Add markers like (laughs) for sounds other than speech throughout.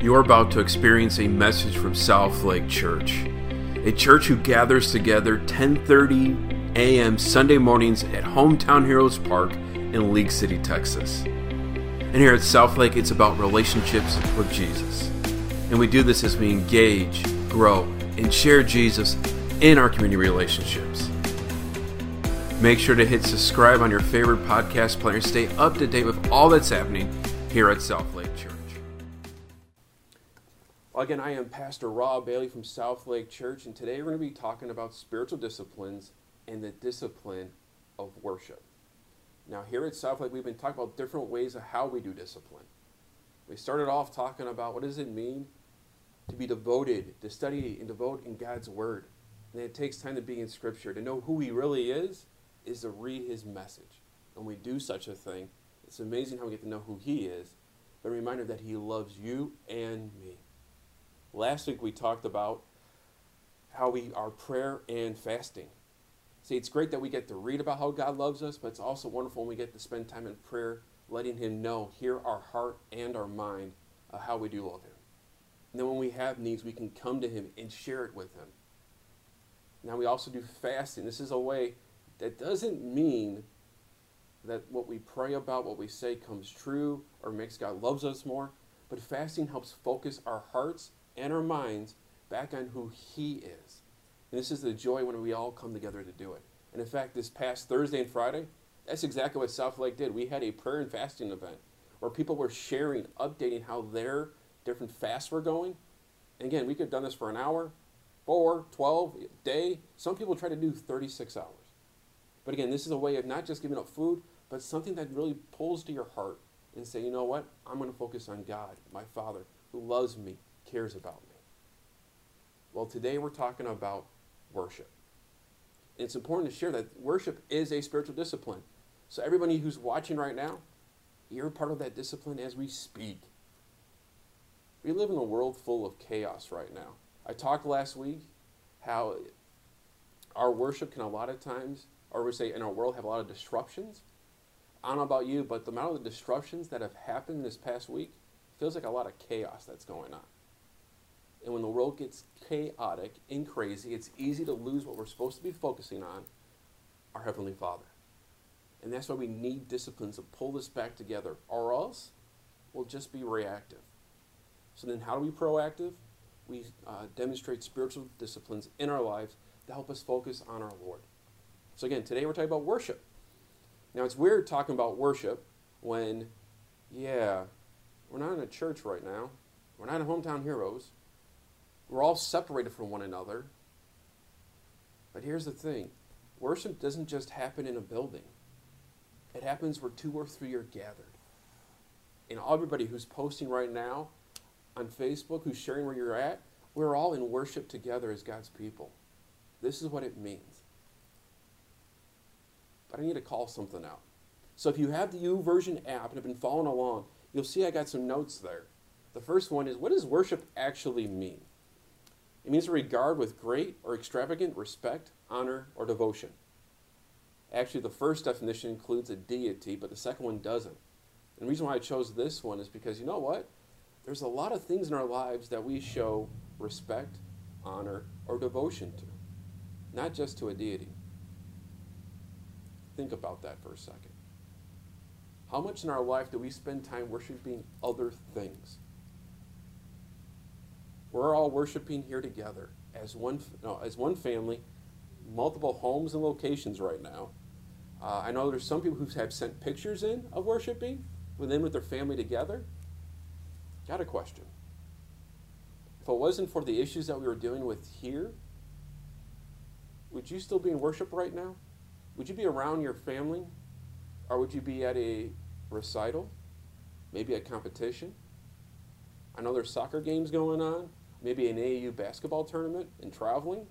You are about to experience a message from South Lake Church, a church who gathers together 10:30 a.m. Sunday mornings at Hometown Heroes Park in League City, Texas. And here at South Lake, it's about relationships with Jesus. And we do this as we engage, grow, and share Jesus in our community relationships. Make sure to hit subscribe on your favorite podcast player. Stay up to date with all that's happening here at South Lake again, I am Pastor Rob Bailey from South Lake Church, and today we're going to be talking about spiritual disciplines and the discipline of worship. Now, here at South Lake, we've been talking about different ways of how we do discipline. We started off talking about what does it mean to be devoted, to study and devote in God's Word. And it takes time to be in Scripture. To know who He really is, is to read His message. And we do such a thing. It's amazing how we get to know who He is, but a reminder that He loves you and me. Last week we talked about how we are prayer and fasting. See, it's great that we get to read about how God loves us, but it's also wonderful when we get to spend time in prayer, letting Him know, hear our heart and our mind, uh, how we do love Him. And then when we have needs, we can come to Him and share it with Him. Now we also do fasting. This is a way that doesn't mean that what we pray about, what we say comes true or makes God loves us more, but fasting helps focus our hearts and our minds back on who He is. And this is the joy when we all come together to do it. And in fact, this past Thursday and Friday, that's exactly what South Lake did. We had a prayer and fasting event where people were sharing, updating how their different fasts were going. And again, we could have done this for an hour, four, 12, day. Some people try to do 36 hours. But again, this is a way of not just giving up food, but something that really pulls to your heart and say, you know what? I'm going to focus on God, my Father, who loves me, cares about me. Well, today we're talking about worship. It's important to share that worship is a spiritual discipline. So, everybody who's watching right now, you're part of that discipline as we speak. We live in a world full of chaos right now. I talked last week how our worship can a lot of times, or we say in our world, have a lot of disruptions. I don't know about you, but the amount of the disruptions that have happened this past week feels like a lot of chaos that's going on. And when the world gets chaotic and crazy, it's easy to lose what we're supposed to be focusing on our Heavenly Father. And that's why we need disciplines to pull this back together, or else we'll just be reactive. So then, how do we proactive? We uh, demonstrate spiritual disciplines in our lives to help us focus on our Lord. So, again, today we're talking about worship. Now, it's weird talking about worship when, yeah, we're not in a church right now. We're not in Hometown Heroes. We're all separated from one another. But here's the thing worship doesn't just happen in a building, it happens where two or three are gathered. And everybody who's posting right now on Facebook, who's sharing where you're at, we're all in worship together as God's people. This is what it means. But I need to call something out. So if you have the YouVersion app and have been following along, you'll see I got some notes there. The first one is what does worship actually mean? It means a regard with great or extravagant respect, honor, or devotion. Actually, the first definition includes a deity, but the second one doesn't. And the reason why I chose this one is because you know what? There's a lot of things in our lives that we show respect, honor, or devotion to, not just to a deity. Think about that for a second. How much in our life do we spend time worshiping other things? We're all worshiping here together as one, no, as one family, multiple homes and locations right now. Uh, I know there's some people who have sent pictures in of worshiping within with their family together. Got a question. If it wasn't for the issues that we were dealing with here, would you still be in worship right now? Would you be around your family? Or would you be at a recital? Maybe a competition? I know there's soccer games going on, maybe an AAU basketball tournament and traveling.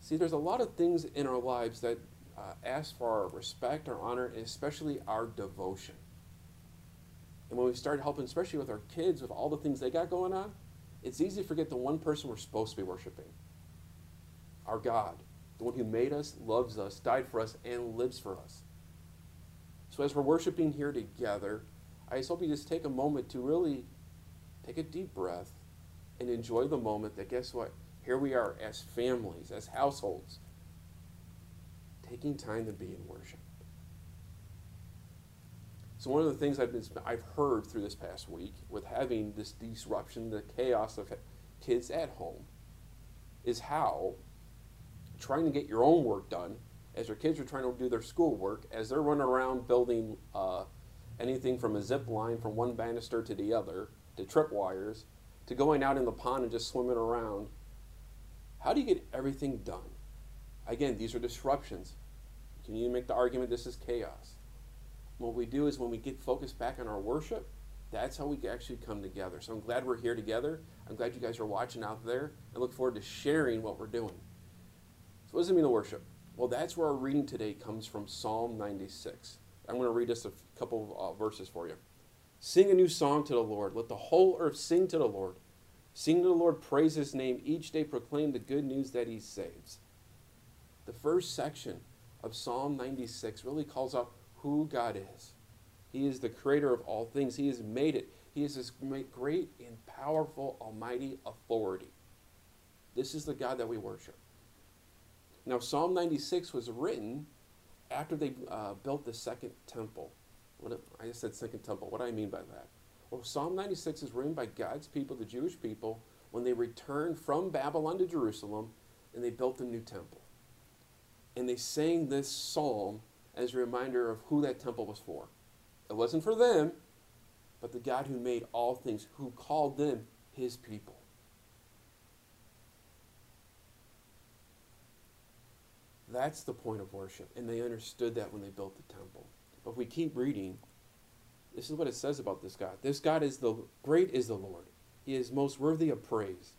See, there's a lot of things in our lives that uh, ask for our respect, our honor, and especially our devotion. And when we start helping, especially with our kids, with all the things they got going on, it's easy to forget the one person we're supposed to be worshiping our God, the one who made us, loves us, died for us, and lives for us. So as we're worshiping here together, I just hope you just take a moment to really take a deep breath and enjoy the moment that guess what? Here we are as families, as households, taking time to be in worship. So one of the things I've, been, I've heard through this past week with having this disruption, the chaos of kids at home, is how trying to get your own work done as your kids are trying to do their schoolwork, as they're running around building uh, anything from a zip line from one banister to the other, to tripwires, to going out in the pond and just swimming around. How do you get everything done? Again, these are disruptions. Can you make the argument this is chaos? What we do is when we get focused back on our worship, that's how we actually come together. So I'm glad we're here together. I'm glad you guys are watching out there. I look forward to sharing what we're doing. So, what does it mean to worship? Well, that's where our reading today comes from Psalm 96. I'm going to read just a couple of uh, verses for you. Sing a new song to the Lord. Let the whole earth sing to the Lord. Sing to the Lord, praise his name. Each day proclaim the good news that he saves. The first section of Psalm 96 really calls out who God is. He is the creator of all things. He has made it. He is this great and powerful, almighty authority. This is the God that we worship. Now, Psalm 96 was written after they uh, built the second temple. I just said second temple. What do I mean by that? Well, Psalm 96 is written by God's people, the Jewish people, when they returned from Babylon to Jerusalem and they built a new temple. And they sang this psalm as a reminder of who that temple was for. It wasn't for them, but the God who made all things, who called them his people. That's the point of worship, and they understood that when they built the temple. But if we keep reading, this is what it says about this God. This God is the great is the Lord. He is most worthy of praise.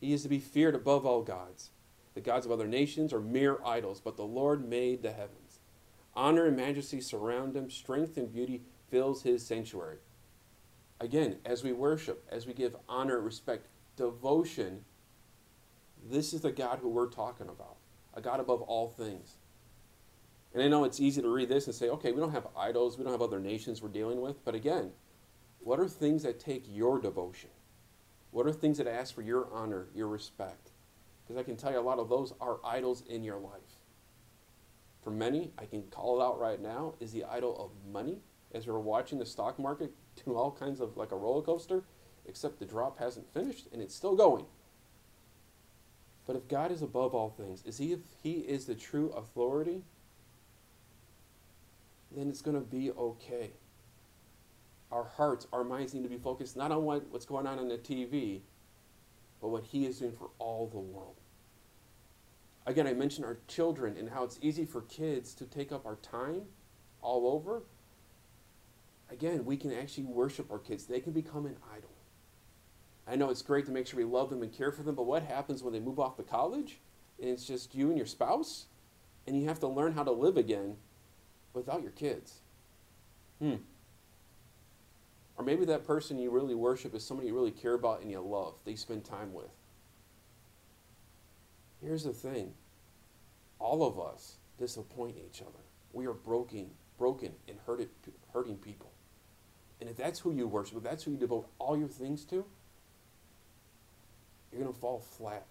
He is to be feared above all gods. The gods of other nations are mere idols, but the Lord made the heavens. Honor and majesty surround him, strength and beauty fills his sanctuary. Again, as we worship, as we give honor, respect, devotion, this is the God who we're talking about, a God above all things. And I know it's easy to read this and say, okay, we don't have idols, we don't have other nations we're dealing with. But again, what are things that take your devotion? What are things that ask for your honor, your respect? Because I can tell you a lot of those are idols in your life. For many, I can call it out right now, is the idol of money. As we're watching the stock market (laughs) do all kinds of like a roller coaster, except the drop hasn't finished and it's still going. But if God is above all things, is he if he is the true authority, then it's going to be okay. Our hearts, our minds need to be focused not on what, what's going on on the TV, but what he is doing for all the world. Again, I mentioned our children and how it's easy for kids to take up our time all over. Again, we can actually worship our kids. They can become an idol. I know it's great to make sure we love them and care for them, but what happens when they move off to college and it's just you and your spouse and you have to learn how to live again without your kids? Hmm. Or maybe that person you really worship is somebody you really care about and you love, that you spend time with. Here's the thing all of us disappoint each other. We are broken, broken and hurted, hurting people. And if that's who you worship, if that's who you devote all your things to, you're going to fall flat.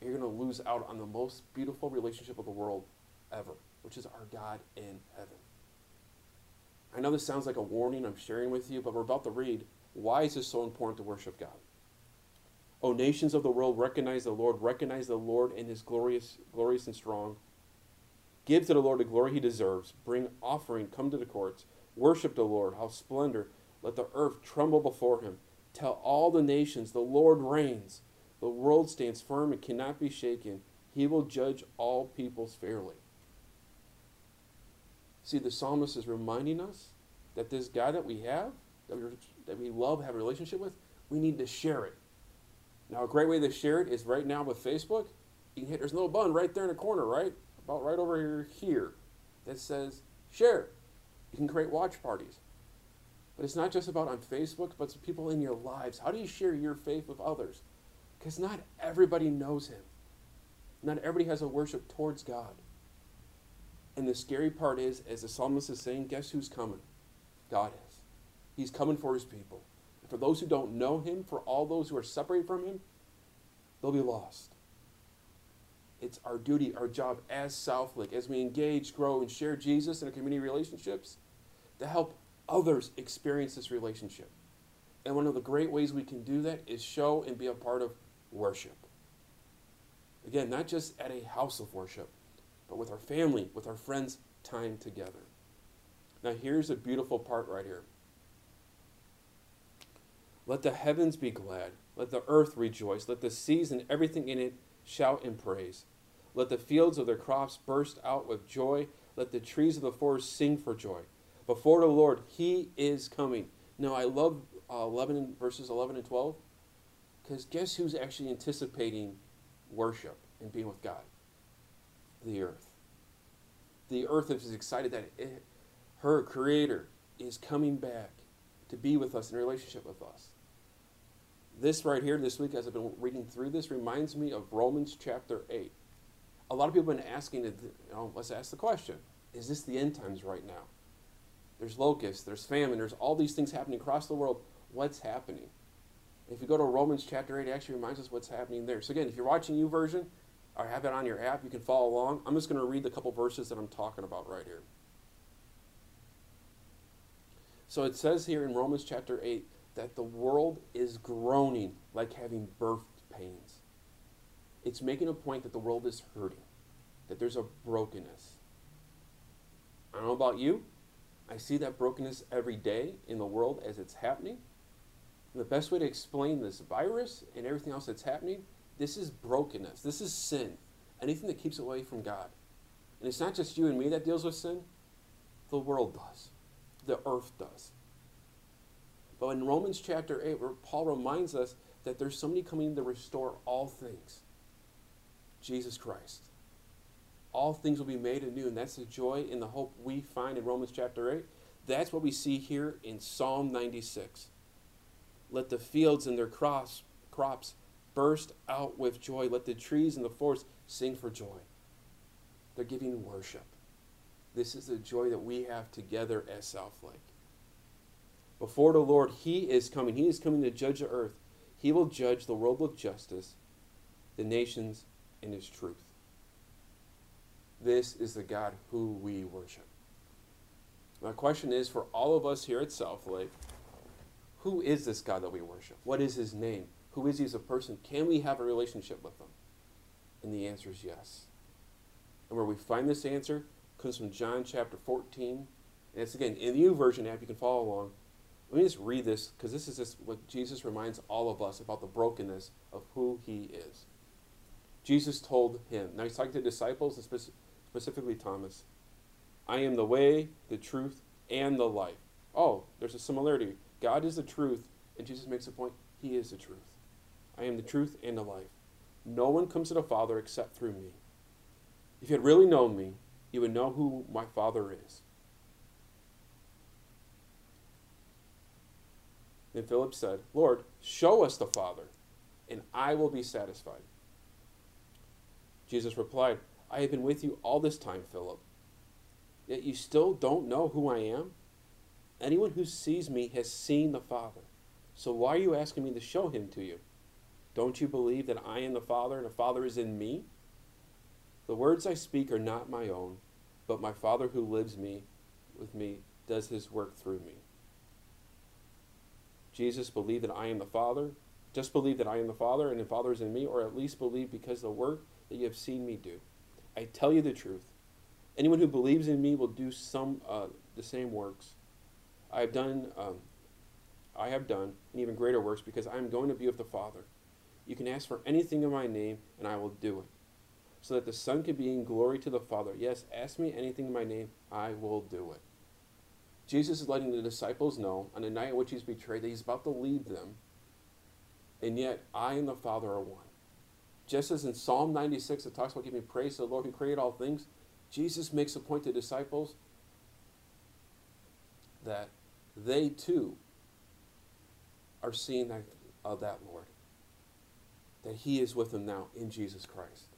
You're going to lose out on the most beautiful relationship of the world ever, which is our God in heaven. I know this sounds like a warning I'm sharing with you, but we're about to read why is this so important to worship God? O nations of the world, recognize the Lord, recognize the Lord in his glorious, glorious and strong. Give to the Lord the glory he deserves. Bring offering, come to the courts. Worship the Lord, how splendor. Let the earth tremble before him. Tell all the nations, the Lord reigns. The world stands firm and cannot be shaken. He will judge all peoples fairly. See, the psalmist is reminding us that this God that we have, that we, that we love, have a relationship with, we need to share it. Now, a great way to share it is right now with Facebook. You can hit, there's a little button right there in the corner, right? About right over here, here that says share. You can create watch parties. But it's not just about on Facebook, but people in your lives. How do you share your faith with others? Because not everybody knows Him. Not everybody has a worship towards God. And the scary part is, as the psalmist is saying, guess who's coming? God is. He's coming for his people. For those who don't know him, for all those who are separated from him, they'll be lost. It's our duty, our job as Southlake, as we engage, grow, and share Jesus in our community relationships, to help others experience this relationship. And one of the great ways we can do that is show and be a part of worship. Again, not just at a house of worship, but with our family, with our friends, time together. Now, here's a beautiful part right here. Let the heavens be glad. Let the earth rejoice. Let the seas and everything in it shout in praise. Let the fields of their crops burst out with joy. Let the trees of the forest sing for joy. Before the Lord, He is coming. Now, I love uh, 11 verses 11 and 12 because guess who's actually anticipating worship and being with God? The earth. The earth is excited that it, her creator is coming back to be with us in relationship with us. This right here this week, as I've been reading through this, reminds me of Romans chapter 8. A lot of people have been asking, you know, let's ask the question is this the end times right now? There's locusts, there's famine, there's all these things happening across the world. What's happening? If you go to Romans chapter 8, it actually reminds us what's happening there. So, again, if you're watching YouVersion or have it on your app, you can follow along. I'm just going to read the couple verses that I'm talking about right here. So, it says here in Romans chapter 8 that the world is groaning like having birth pains. It's making a point that the world is hurting, that there's a brokenness. I don't know about you. I see that brokenness every day in the world as it's happening. And the best way to explain this virus and everything else that's happening, this is brokenness. This is sin. Anything that keeps away from God. And it's not just you and me that deals with sin, the world does, the earth does. But in Romans chapter 8, where Paul reminds us that there's somebody coming to restore all things Jesus Christ. All things will be made anew, and that's the joy and the hope we find in Romans chapter 8. That's what we see here in Psalm 96. Let the fields and their crops, crops burst out with joy. Let the trees and the forest sing for joy. They're giving worship. This is the joy that we have together as Southlake. Before the Lord, He is coming. He is coming to judge the earth. He will judge the world with justice, the nations in His truth. This is the God who we worship. My question is for all of us here at Southlake, who is this God that we worship? What is his name? Who is he as a person? Can we have a relationship with him? And the answer is yes. And where we find this answer comes from John chapter 14. And it's again in the YouVersion app, you can follow along. Let me just read this because this is just what Jesus reminds all of us about the brokenness of who he is. Jesus told him, now he's talking to disciples and speci- specifically Thomas, I am the way, the truth, and the life. Oh, there's a similarity. God is the truth, and Jesus makes a point, He is the truth. I am the truth and the life. No one comes to the Father except through me. If you had really known me, you would know who my Father is. Then Philip said, Lord, show us the Father, and I will be satisfied. Jesus replied, I have been with you all this time, Philip. Yet you still don't know who I am? Anyone who sees me has seen the Father. So why are you asking me to show him to you? Don't you believe that I am the Father and the Father is in me? The words I speak are not my own, but my Father who lives me with me does his work through me. Jesus believe that I am the Father. Just believe that I am the Father and the Father is in me, or at least believe because the work that you have seen me do. I tell you the truth. Anyone who believes in me will do some uh, the same works I have done. Um, I have done, and even greater works, because I am going to be with the Father. You can ask for anything in my name, and I will do it, so that the Son can be in glory to the Father. Yes, ask me anything in my name, I will do it. Jesus is letting the disciples know on the night in which he's betrayed that he's about to leave them, and yet I and the Father are one. Just as in Psalm 96 it talks about giving praise to the Lord who created all things, Jesus makes a point to disciples that they too are seeing that, of that Lord. That He is with them now in Jesus Christ.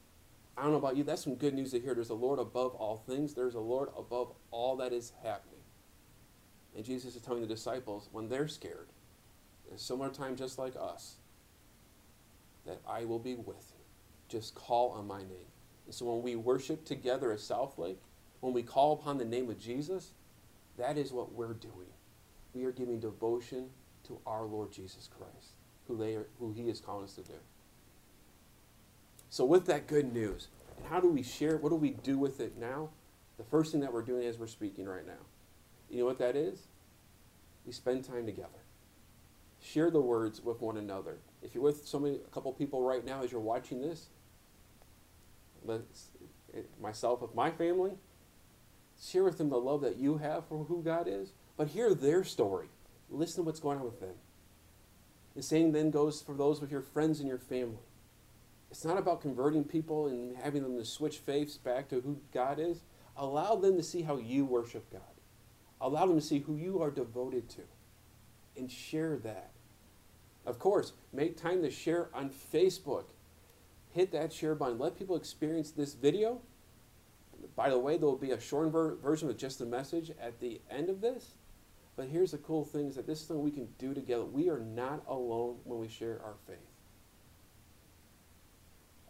I don't know about you, that's some good news to hear. There's a Lord above all things, there's a Lord above all that is happening. And Jesus is telling the disciples when they're scared, at a similar time just like us, that I will be with you. Just call on my name. And so when we worship together at Southlake, when we call upon the name of Jesus, that is what we're doing. We are giving devotion to our Lord Jesus Christ, who, they are, who He is calling us to do. So, with that good news, how do we share? it? What do we do with it now? The first thing that we're doing as we're speaking right now. You know what that is? We spend time together. Share the words with one another. If you're with somebody, a couple people right now as you're watching this, let's, eh, myself with my family, share with them the love that you have for who God is, but hear their story. Listen to what's going on with them. The same then goes for those with your friends and your family. It's not about converting people and having them to switch faiths back to who God is. Allow them to see how you worship God. Allow them to see who you are devoted to. And share that. Of course, make time to share on Facebook. Hit that share button. Let people experience this video. By the way, there will be a short ver- version with just the message at the end of this. But here's the cool thing is that this is something we can do together. We are not alone when we share our faith.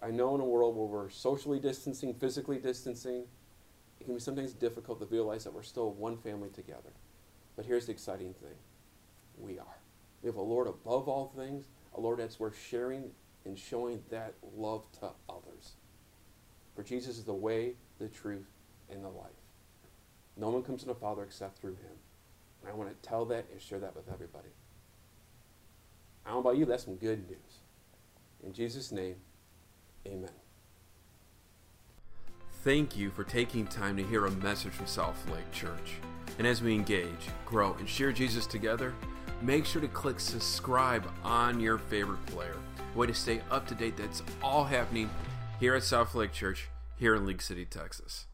I know in a world where we're socially distancing, physically distancing, it can be sometimes difficult to realize that we're still one family together. But here's the exciting thing we are. We have a Lord above all things, a Lord that's worth sharing and showing that love to others. For Jesus is the way, the truth, and the life. No one comes to the Father except through him. And I want to tell that and share that with everybody. I don't know about you, that's some good news. In Jesus' name, amen. Thank you for taking time to hear a message from South Lake Church. And as we engage, grow, and share Jesus together, make sure to click subscribe on your favorite player. A way to stay up to date that's all happening here at South Lake Church here in League City, Texas.